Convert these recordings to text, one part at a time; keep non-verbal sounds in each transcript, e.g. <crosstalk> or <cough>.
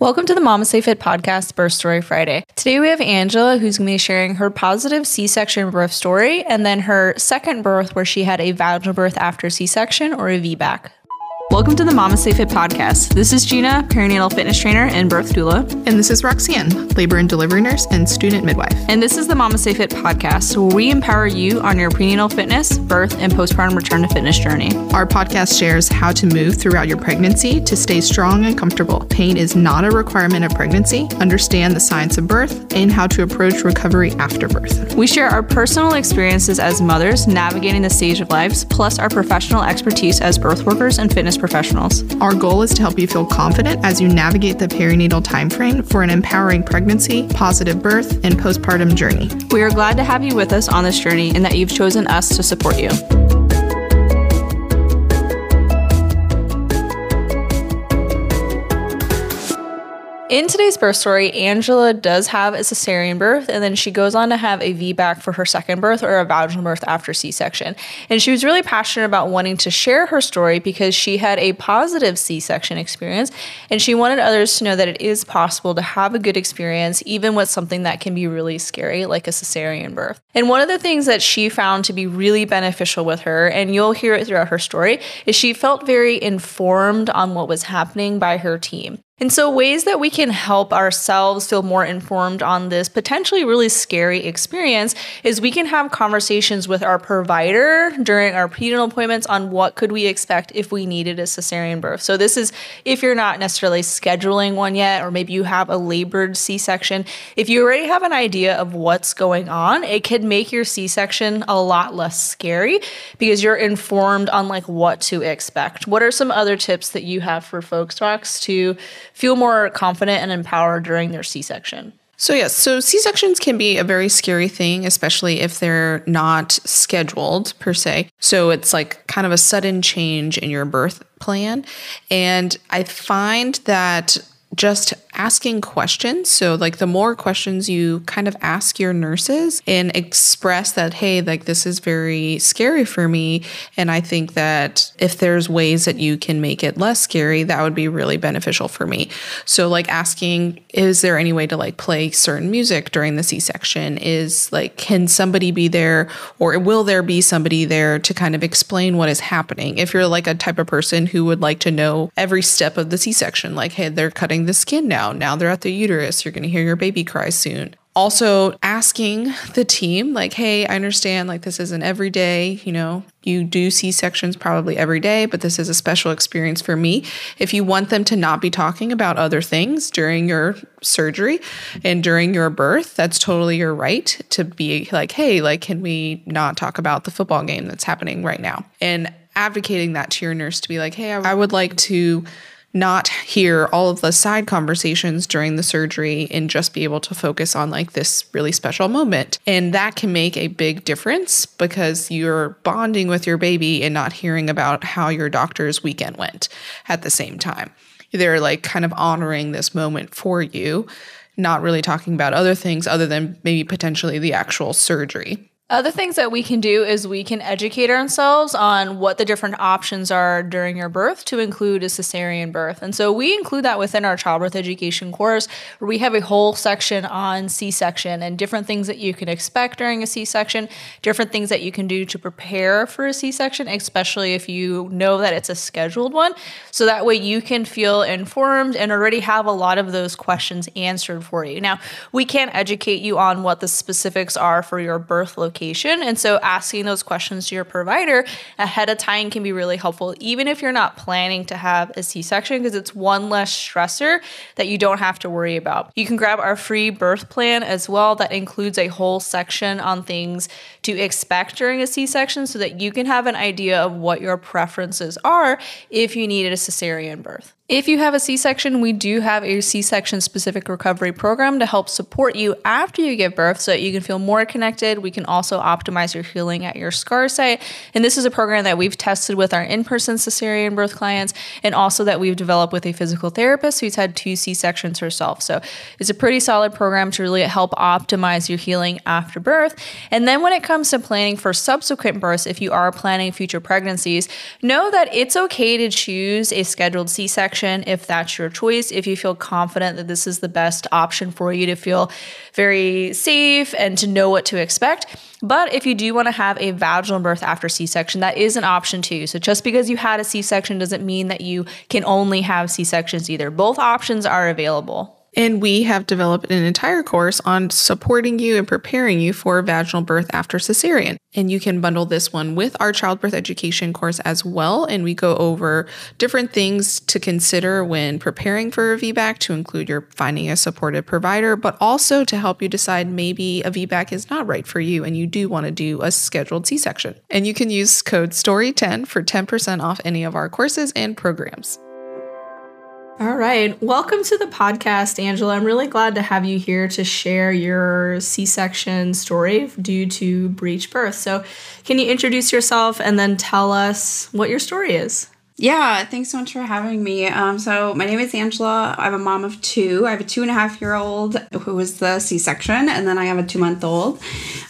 Welcome to the Mama Stay Fit podcast, Birth Story Friday. Today we have Angela, who's going to be sharing her positive C section birth story and then her second birth, where she had a vaginal birth after C section or a VBAC. Welcome to the Mama Stay Fit podcast. This is Gina, perinatal fitness trainer and birth doula. And this is Roxanne, labor and delivery nurse and student midwife. And this is the Mama Stay Fit podcast, where we empower you on your prenatal fitness, birth, and postpartum return to fitness journey. Our podcast shares how to move throughout your pregnancy to stay strong and comfortable. Pain is not a requirement of pregnancy. Understand the science of birth and how to approach recovery after birth. We share our personal experiences as mothers navigating the stage of lives, plus our professional expertise as birth workers and fitness professionals. Our goal is to help you feel confident as you navigate the perinatal timeframe for an empowering pregnancy, positive birth, and postpartum journey. We are glad to have you with us on this journey and that you've chosen us to support you. In today's birth story, Angela does have a cesarean birth, and then she goes on to have a VBAC for her second birth or a vaginal birth after C section. And she was really passionate about wanting to share her story because she had a positive C section experience, and she wanted others to know that it is possible to have a good experience, even with something that can be really scary, like a cesarean birth. And one of the things that she found to be really beneficial with her, and you'll hear it throughout her story, is she felt very informed on what was happening by her team. And so, ways that we can help ourselves feel more informed on this potentially really scary experience is we can have conversations with our provider during our prenatal appointments on what could we expect if we needed a cesarean birth. So, this is if you're not necessarily scheduling one yet, or maybe you have a labored C section. If you already have an idea of what's going on, it can make your C section a lot less scary because you're informed on like what to expect. What are some other tips that you have for folks, Rox, to feel more confident and empowered during their C section. So, yes, so C sections can be a very scary thing, especially if they're not scheduled per se. So, it's like kind of a sudden change in your birth plan. And I find that just asking questions. So, like, the more questions you kind of ask your nurses and express that, hey, like, this is very scary for me. And I think that if there's ways that you can make it less scary, that would be really beneficial for me. So, like, asking, is there any way to like play certain music during the C section? Is like, can somebody be there or will there be somebody there to kind of explain what is happening? If you're like a type of person who would like to know every step of the C section, like, hey, they're cutting the skin now now. they're at the uterus. You're going to hear your baby cry soon. Also, asking the team, like, hey, I understand, like, this isn't every day, you know, you do C sections probably every day, but this is a special experience for me. If you want them to not be talking about other things during your surgery and during your birth, that's totally your right to be like, hey, like, can we not talk about the football game that's happening right now? And advocating that to your nurse to be like, hey, I would like to not hear all of the side conversations during the surgery and just be able to focus on like this really special moment. And that can make a big difference because you're bonding with your baby and not hearing about how your doctor's weekend went at the same time. They're like kind of honoring this moment for you, not really talking about other things other than maybe potentially the actual surgery. Other things that we can do is we can educate ourselves on what the different options are during your birth to include a cesarean birth. And so we include that within our childbirth education course where we have a whole section on C section and different things that you can expect during a C section, different things that you can do to prepare for a C section, especially if you know that it's a scheduled one. So that way you can feel informed and already have a lot of those questions answered for you. Now, we can't educate you on what the specifics are for your birth location location. And so asking those questions to your provider ahead of time can be really helpful, even if you're not planning to have a C section, because it's one less stressor that you don't have to worry about. You can grab our free birth plan as well, that includes a whole section on things to expect during a C section so that you can have an idea of what your preferences are if you needed a cesarean birth. If you have a C section, we do have a C section specific recovery program to help support you after you give birth so that you can feel more connected. We can also optimize your healing at your scar site. And this is a program that we've tested with our in person cesarean birth clients and also that we've developed with a physical therapist who's had two C sections herself. So it's a pretty solid program to really help optimize your healing after birth. And then when it comes to planning for subsequent births, if you are planning future pregnancies, know that it's okay to choose a scheduled C section section if that's your choice, if you feel confident that this is the best option for you to feel very safe and to know what to expect. But if you do want to have a vaginal birth after C section, that is an option too. So just because you had a C section doesn't mean that you can only have C sections either. Both options are available. And we have developed an entire course on supporting you and preparing you for vaginal birth after cesarean. And you can bundle this one with our childbirth education course as well. And we go over different things to consider when preparing for a VBAC to include your finding a supportive provider, but also to help you decide maybe a VBAC is not right for you and you do want to do a scheduled C section. And you can use code STORY10 for 10% off any of our courses and programs. All right. Welcome to the podcast, Angela. I'm really glad to have you here to share your C section story due to breech birth. So, can you introduce yourself and then tell us what your story is? Yeah, thanks so much for having me. Um, so my name is Angela. I'm a mom of two. I have a two and a half year old who was the C-section, and then I have a two month old.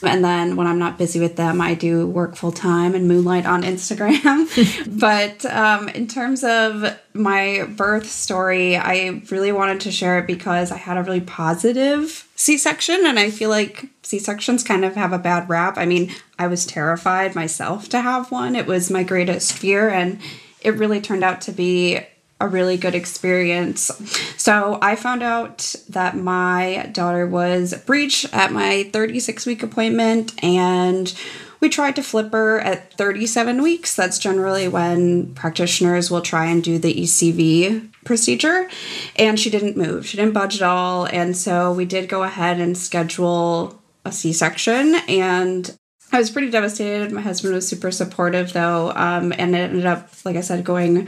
And then when I'm not busy with them, I do work full time and moonlight on Instagram. <laughs> but um, in terms of my birth story, I really wanted to share it because I had a really positive C-section, and I feel like C-sections kind of have a bad rap. I mean, I was terrified myself to have one. It was my greatest fear, and it really turned out to be a really good experience. So I found out that my daughter was breech at my 36 week appointment and we tried to flip her at 37 weeks. That's generally when practitioners will try and do the ECV procedure. And she didn't move, she didn't budge at all. And so we did go ahead and schedule a C section. And I was pretty devastated. My husband was super supportive though, um, and it ended up, like I said, going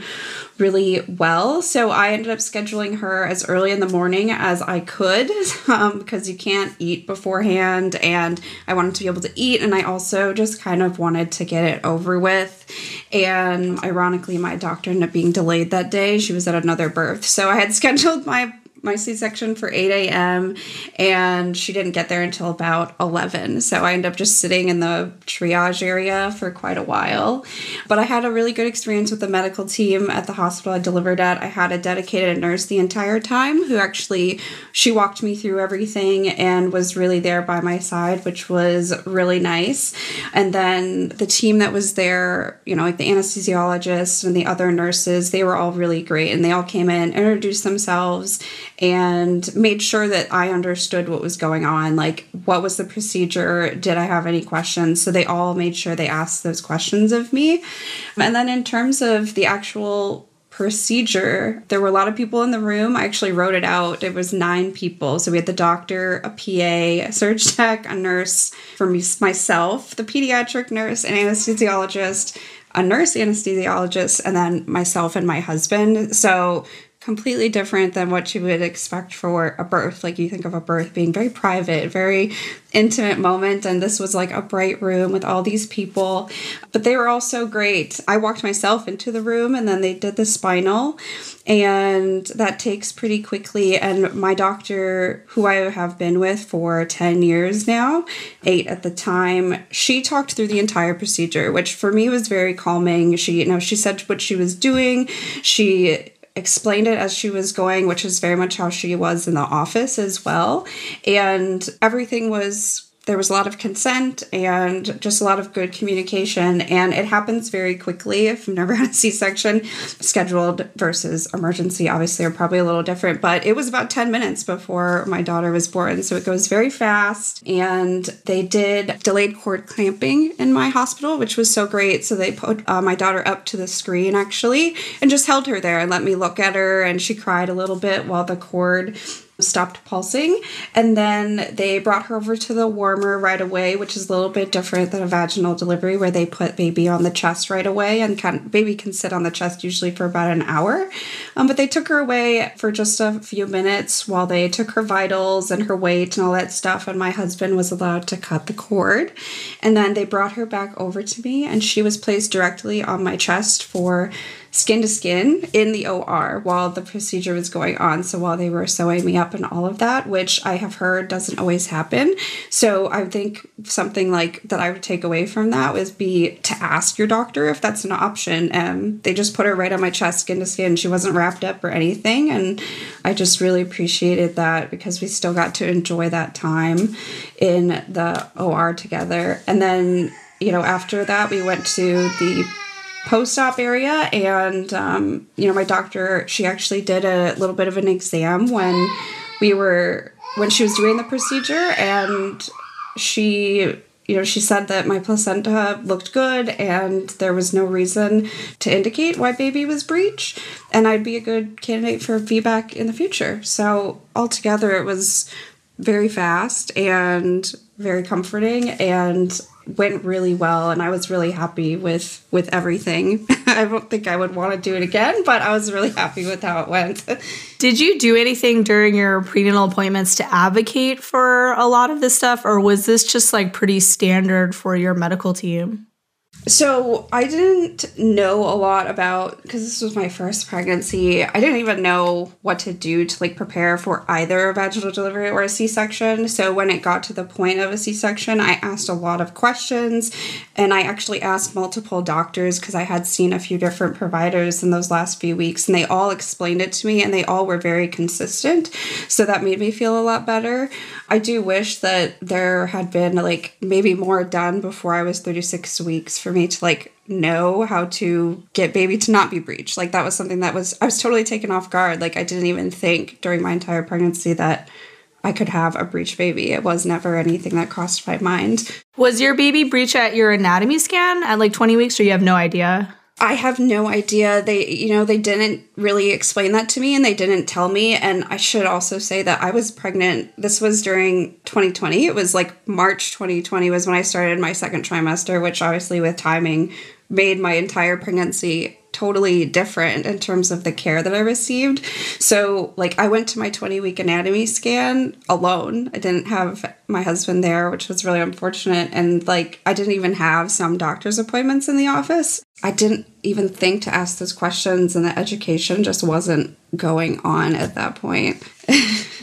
really well. So I ended up scheduling her as early in the morning as I could <laughs> um, because you can't eat beforehand, and I wanted to be able to eat, and I also just kind of wanted to get it over with. And ironically, my doctor ended up being delayed that day. She was at another birth, so I had <laughs> scheduled my my C-section for 8 a.m. and she didn't get there until about 11. So I ended up just sitting in the triage area for quite a while. But I had a really good experience with the medical team at the hospital I delivered at. I had a dedicated nurse the entire time who actually she walked me through everything and was really there by my side, which was really nice. And then the team that was there, you know, like the anesthesiologist and the other nurses, they were all really great and they all came in, introduced themselves and made sure that I understood what was going on. Like, what was the procedure? Did I have any questions? So they all made sure they asked those questions of me. And then, in terms of the actual procedure, there were a lot of people in the room. I actually wrote it out. It was nine people. So we had the doctor, a PA, a surge tech, a nurse for me, myself, the pediatric nurse, an anesthesiologist, a nurse anesthesiologist, and then myself and my husband. So completely different than what you would expect for a birth. Like you think of a birth being very private, very intimate moment. And this was like a bright room with all these people, but they were all so great. I walked myself into the room and then they did the spinal, and that takes pretty quickly. And my doctor, who I have been with for 10 years now, eight at the time, she talked through the entire procedure, which for me was very calming. She, you know, she said what she was doing. She explained it as she was going, which is very much how she was in the office as well. And everything was there was a lot of consent and just a lot of good communication and it happens very quickly if you've never had a <laughs> c-section scheduled versus emergency. Obviously are probably a little different but it was about 10 minutes before my daughter was born so it goes very fast. And they did delayed cord clamping in my hospital which was so great so they put uh, my daughter up to the screen actually and just held her there and let me look at her and she cried a little bit while the cord stopped pulsing. And then they brought her over to the warmer right away, which is a little bit different than a vaginal delivery where they put baby on the chest right away and can, baby can sit on the chest usually for about an hour. Um, but they took her away for just a few minutes while they took her vitals and her weight and all that stuff. And my husband was allowed to cut the cord. And then they brought her back over to me and she was placed directly on my chest for skin to skin in the OR while the procedure was going on. So while they were sewing me up and all of that, which I have heard doesn't always happen. So I think something like that I would take away from that was be to ask your doctor if that's an option. Um, they just put her right on my chest, skin to skin. She wasn't wrapped up or anything. And I just really appreciated that because we still got to enjoy that time in the OR together. And then, you know, after that, we went to the post-op area and um, you know my doctor she actually did a little bit of an exam when we were when she was doing the procedure and she you know she said that my placenta looked good and there was no reason to indicate why baby was breech and i'd be a good candidate for VBAC in the future. So altogether it was very fast and very comforting and went really well and I was really happy with with everything. <laughs> I don't think I would want to do it again, but I was really happy with how it went. Did you do anything during your prenatal appointments to advocate for a lot of this stuff or was this just like pretty standard for your medical team? So I didn't know a lot about because this was my first pregnancy. I didn't even know what to do to like prepare for either a vaginal delivery or a C-section. So when it got to the point of a C-section, I asked a lot of questions and I actually asked multiple doctors because I had seen a few different providers in those last few weeks and they all explained it to me and they all were very consistent. So that made me feel a lot better. I do wish that there had been like maybe more done before I was 36 weeks for me to like know how to get baby to not be breached. Like that was something that was I was totally taken off guard. Like I didn't even think during my entire pregnancy that I could have a breech baby. It was never anything that crossed my mind. Was your baby breech at your anatomy scan at like 20 weeks or you have no idea? I have no idea. They, you know, they didn't really explain that to me and they didn't tell me. And I should also say that I was pregnant. This was during 2020. It was like March 2020 was when I started my second trimester, which obviously with timing made my entire pregnancy totally different in terms of the care that I received. So, like, I went to my 20 week anatomy scan alone. I didn't have my husband there, which was really unfortunate. And, like, I didn't even have some doctor's appointments in the office. I didn't even think to ask those questions, and the education just wasn't going on at that point.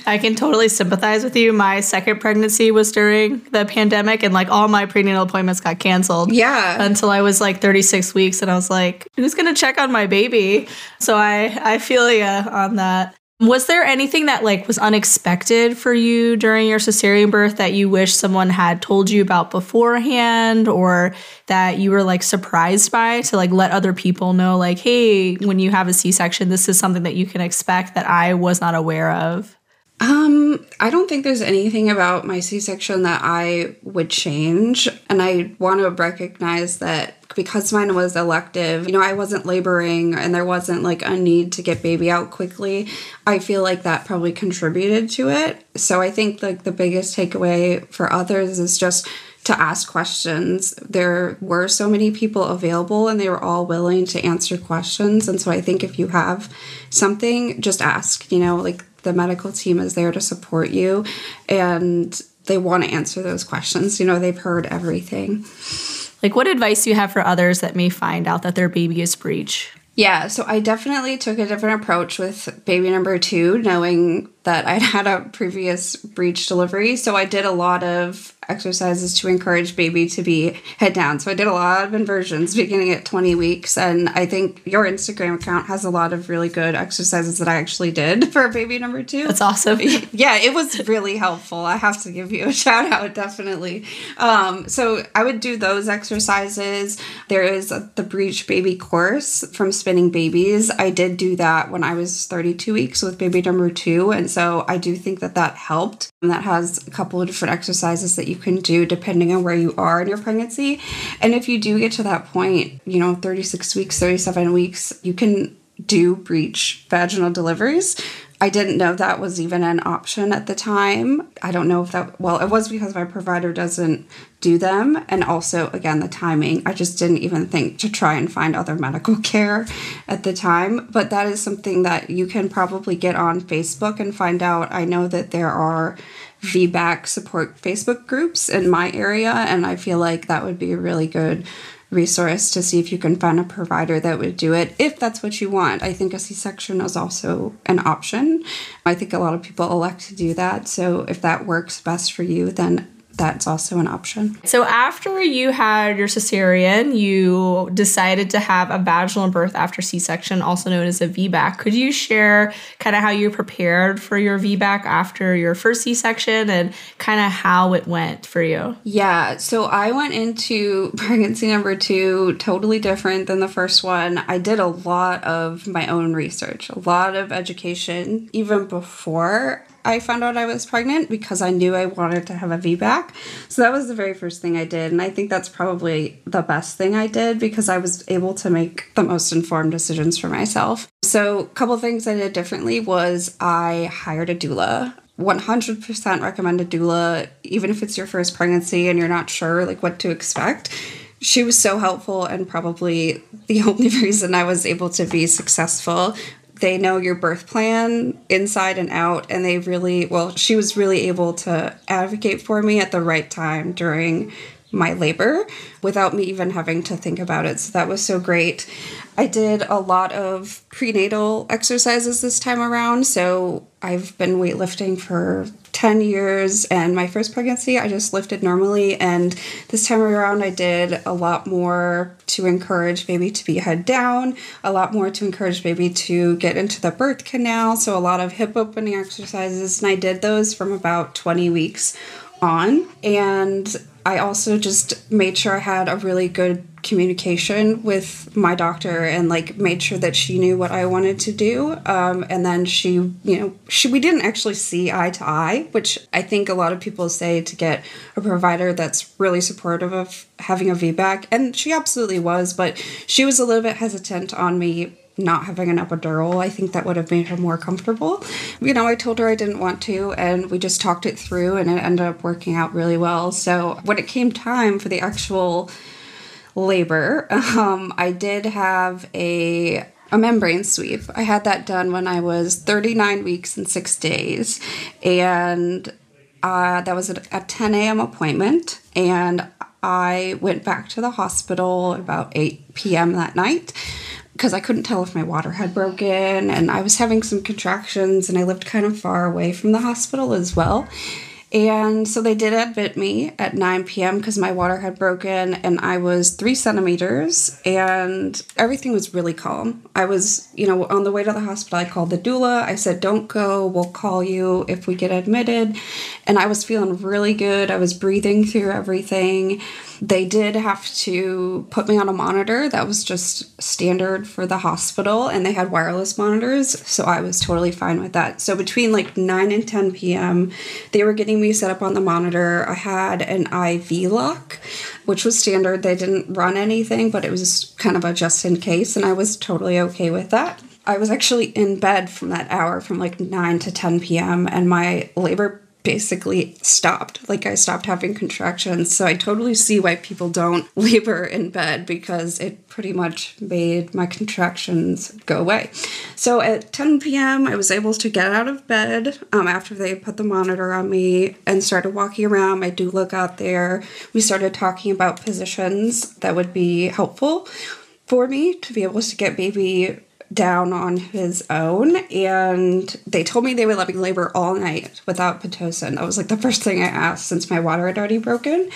I can totally sympathize with you. My second pregnancy was during the pandemic, and like all my prenatal appointments got canceled. Yeah. Until I was like 36 weeks, and I was like, who's going to check on my baby? So I, I feel you on that. Was there anything that like was unexpected for you during your cesarean birth that you wish someone had told you about beforehand or that you were like surprised by to like let other people know like hey, when you have a C-section this is something that you can expect that I was not aware of? Um, I don't think there's anything about my C section that I would change. And I want to recognize that because mine was elective, you know, I wasn't laboring and there wasn't like a need to get baby out quickly. I feel like that probably contributed to it. So I think like the biggest takeaway for others is just to ask questions. There were so many people available and they were all willing to answer questions. And so I think if you have something, just ask, you know, like the medical team is there to support you and they want to answer those questions. You know, they've heard everything. Like, what advice do you have for others that may find out that their baby is breech? Yeah, so I definitely took a different approach with baby number two, knowing that I'd <laughs> had a previous breech delivery. So I did a lot of exercises to encourage baby to be head down. So I did a lot of inversions beginning at 20 weeks. And I think your Instagram account has a lot of really good exercises that I actually did <laughs> for baby number two. That's awesome. <laughs> yeah, it was really helpful. I have to give you a shout out, definitely. Um, so I would do those exercises. There is a, the breech baby course from Spinning Babies. I did do that when I was 32 weeks with baby number two. And so I do think that that helped. And that has a couple of different exercises that you can do depending on where you are in your pregnancy. And if you do get to that point, you know, 36 weeks, 37 weeks, you can do breech vaginal deliveries. I didn't know that was even an option at the time. I don't know if that, well, it was because my provider doesn't do them. And also, again, the timing. I just didn't even think to try and find other medical <laughs> care at the time. But that is something that you can probably get on Facebook and find out. I know that there are VBAC support Facebook groups in my area, and I feel like that would be a really good resource to see if you can find a provider that would do it if that's what you want. I think a C section is also an option. I think a lot of people elect to do that. So if that works best for you, then that's also an option. So after you had your cesarean, you decided to have a vaginal birth after C-section, also known as a VBAC. Could you share kind of how you prepared for your VBAC after your first C-section and kind of how it went for you? Yeah, so I went into <laughs> pregnancy number 2 totally different than the first one. I did a lot of my own research, a lot of education even before I found out I was pregnant because I knew I wanted to have a VBAC. So that was the very first thing I did. And I think that's probably the best thing I did because I was able to make the most informed decisions for myself. So, a couple things I did differently was I hired a doula. 100% recommend a doula, even if it's your first pregnancy and you're not sure like what to expect she was so helpful and probably the <laughs> only reason I was able to be successful they know your birth plan inside and out and they really well she was really able to advocate for me at the right time during my labor without me even having to think about it. So that was so great. I did a lot of prenatal exercises this time around so i've been weightlifting for 10 years and my first pregnancy i just lifted normally. And this time around i did a lot more to encourage baby to be head down a lot more to encourage baby to get into the birth canal. So a lot of hip opening exercises and i did those from about 20 weeks on. And I also just made sure I had a really good communication with my doctor and like made sure that she knew what I wanted to do. Um, and then she, you know, she we didn't actually see eye to eye, which I think a lot of people say to get a provider that's really supportive of having a VBAC, and she absolutely was, but she was a little bit hesitant on me not having an epidural. I think that would have made her more comfortable. You know, I told her I didn't want to, and we just talked it through, and it ended up working out really well. So when it came time for the actual labor, um, I did have a a membrane sweep. I had that done when I was 39 weeks and six days, and uh, that was a 10 a.m. appointment, and I went back to the hospital about 8 p.m. that night because I couldn't tell if my water had broken and I was having some contractions and I lived kind of far away from the hospital as well. And so they did admit me at 9 p.m. because my water had broken and I was three centimeters and everything was really calm. I was, you know, on the way to the hospital, I called the doula. I said, Don't go, we'll call you if we get admitted. And I was feeling really good. I was breathing through everything. They did have to put me on a monitor that was just standard for the hospital, and they had wireless monitors, so I was totally fine with that. So between like 9 and 10 p.m., they were getting me set up on the monitor. I had an IV lock, which was standard. They didn't run anything, but it was kind of a just in case, and I was totally okay with that. I was actually in bed from that hour from like 9 to 10 p.m., and my labor basically stopped. Like I stopped having contractions. So I totally see why people don't <laughs> labor in bed because it pretty much made my contractions go away. So at 10 p.m., I was able to get out of bed um, after they put the monitor on me and started walking around. My doula got there. We started talking about positions that would be helpful for me to be able to get baby down on his own and they told me they would let me labor all night without pitocin. That was like the first thing i asked since my water had already broken.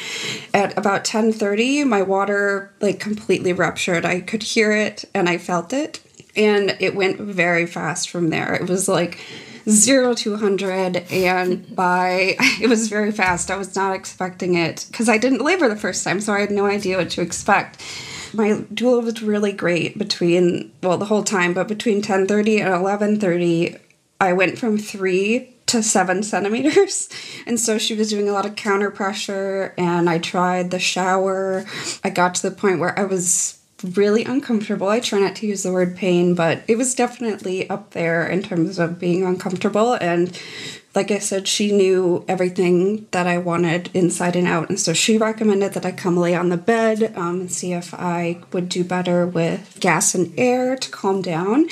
At about 10.30 my water like completely ruptured. I could hear it and i felt it and it went very fast from there. It was like zero to 100 and by <laughs> it was very fast. I was not expecting it because i didn't labor the first time so i had no idea what to expect my doula was really great between well the whole time, but between ten thirty and eleven thirty, I went from three to seven centimeters. <laughs> And so she was doing a lot of counter pressure, and I tried the shower. I got to the point where I was really uncomfortable. I try not to use the word pain, but it was definitely up there in terms of being uncomfortable. And like I said, she knew everything that I wanted inside and out. And so she recommended that I come lay on the bed um, and see if I would do better with gas and air to calm down.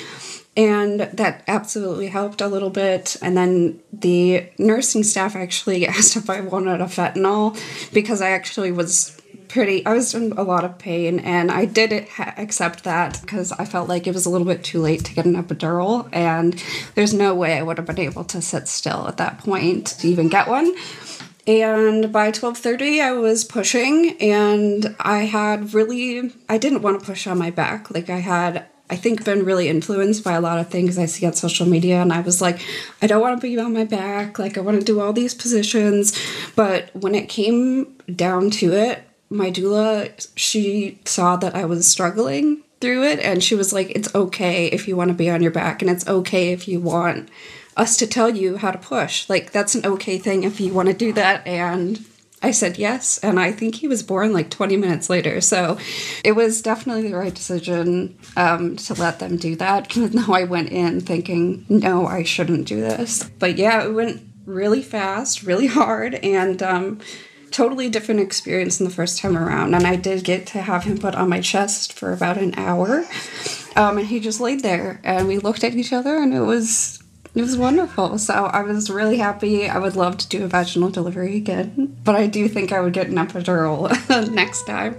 And that absolutely helped a little bit. And then the nursing staff actually <laughs> asked if I wanted a fentanyl because I actually was pretty, I was in a lot of pain, and I did ha- accept that because I felt like it was a little bit too late to get an epidural, and there's no way I would have been able to sit still at that point to even get one. And by 12:30 I was pushing and I had really I didn't want to push on my back. Like I had I think been really influenced by a lot of things I see on social media and I was like I don't want to be on my back, like I want to do all these positions, but when it came down to it, my doula she saw that I was struggling through it and she was like it's okay if you want to be on your back and it's okay if you want us to tell you how to push. Like that's an okay thing if you want to do that and I said yes, and I think he was born like 20 minutes later. So it was definitely the right decision um, to let them do that, even though <laughs> I went in thinking, no, I shouldn't do this. But yeah, it went really fast, really hard, and um, totally different experience than the first time around. And I did get to have him put on my chest for about an hour. Um, and he just laid there, and we looked at each other, and it was it was wonderful. So I was really happy. I would love to do a vaginal delivery again, but I do think I would get an epidural <laughs> next time.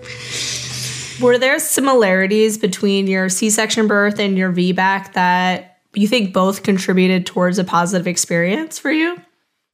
Were there similarities between your C section birth and your VBAC that you think both contributed towards a positive experience for you?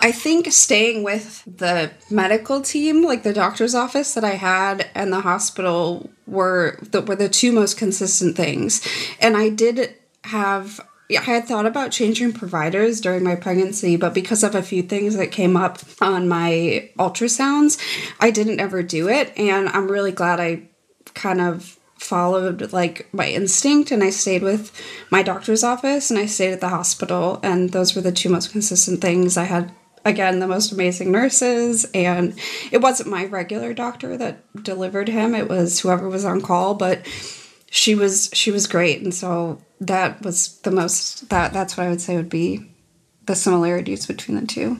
I think staying with the medical team, like the doctor's office that I had and the hospital were the, were the two most consistent things. And I did have I had thought about changing providers during my pregnancy, but because of a few things that came up on my ultrasounds, I didn't ever do it. And I'm really glad I kind of followed like my instinct and I stayed with my doctor's office and I stayed at the hospital. And those were the two most consistent things. I had again the most amazing nurses and it wasn't my regular doctor that delivered him it was whoever was on call but she was she was great and so that was the most that that's what I would say would be the similarities between the two.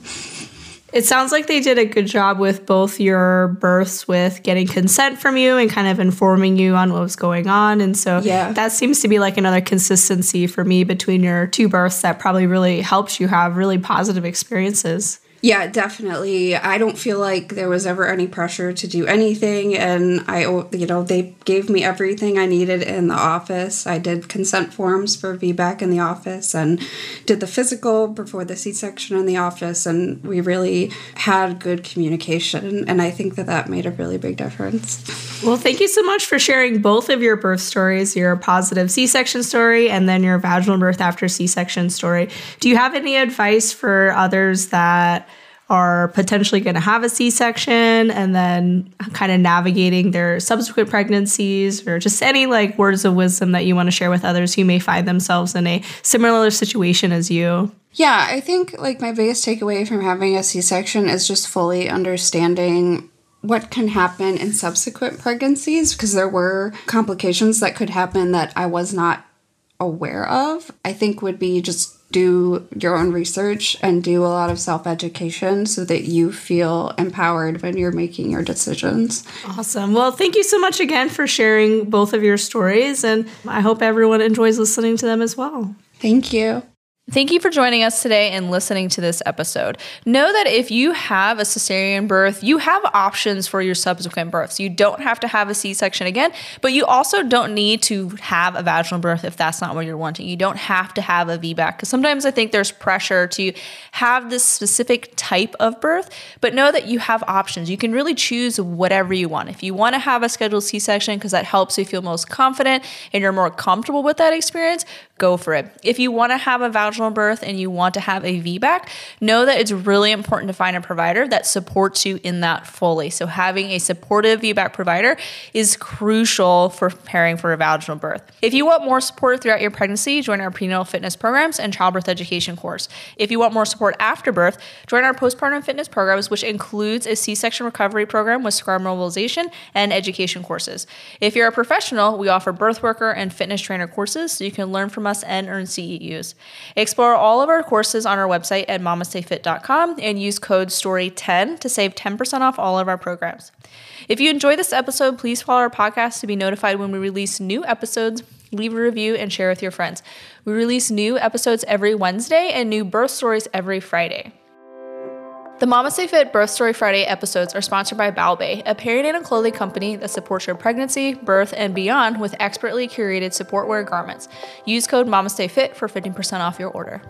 It sounds like they did a good job with both your births with getting consent from you and kind of informing you on what was going on. And so yeah. that seems to be like another consistency for me between your two births that probably really helps you have really positive experiences. Yeah, definitely. I don't feel like there was ever any pressure to do anything. And I, you know, they gave me everything I needed in the office. I did consent forms for VBAC in the office and did the physical before the C section in the office. And we really had good communication. And I think that that made a really big difference. Well, thank you so much for sharing both of your birth stories your positive C section story and then your vaginal birth after C section story. Do you have any advice for others that are potentially going to have a C section and then kind of navigating their subsequent pregnancies or just any like words of wisdom that you want to share with others who may find themselves in a similar situation as you? Yeah, I think like my biggest takeaway from having a C section is just fully understanding what can happen in subsequent pregnancies because there were complications that could happen that I was not aware of. I think would be just do your own research and do a lot of self education so that you feel empowered when you're making your decisions. Awesome. Well, thank you so much again for sharing both of your stories, and I hope everyone enjoys listening to them as well. Thank you. Thank you for joining us today and listening to this episode. Know that if you have a cesarean birth, you have options for your subsequent births. You don't have to have a C section again, but you also don't need to have a vaginal birth if that's not what you're wanting. You don't have to have a VBAC because sometimes I think there's pressure to have this specific type of birth, but know that you have options. You can really choose whatever you want. If you want to have a scheduled C section because that helps you feel most confident and you're more comfortable with that experience, go for it. If you want to have a vaginal vaginal birth and you want to have a VBAC, know that it's really important to find a provider that supports you in that fully. So, having a supportive VBAC provider is crucial for preparing for a vaginal birth. If you want more support throughout your pregnancy, join our prenatal fitness programs and childbirth education course. If you want more support after birth, join our postpartum fitness programs, which includes a C section recovery program with scar mobilization and education courses. If you're a professional, we offer birth worker and fitness trainer courses so you can learn from us and earn CEUs. Explore all of our courses on our website at mamastayfit.com and use code STORY10 to save 10% off all of our programs. If you enjoy this episode, please follow our podcast to be notified when we release new episodes. Leave a review and share with your friends. We release new episodes every Wednesday and new birth stories every Friday. The Mama Stay Fit Birth Story Friday episodes are sponsored by Balbay, a perinatal clothing company that supports your pregnancy, birth, and beyond with expertly curated support wear garments. Use code MAMASTAYFIT for 15% off your order.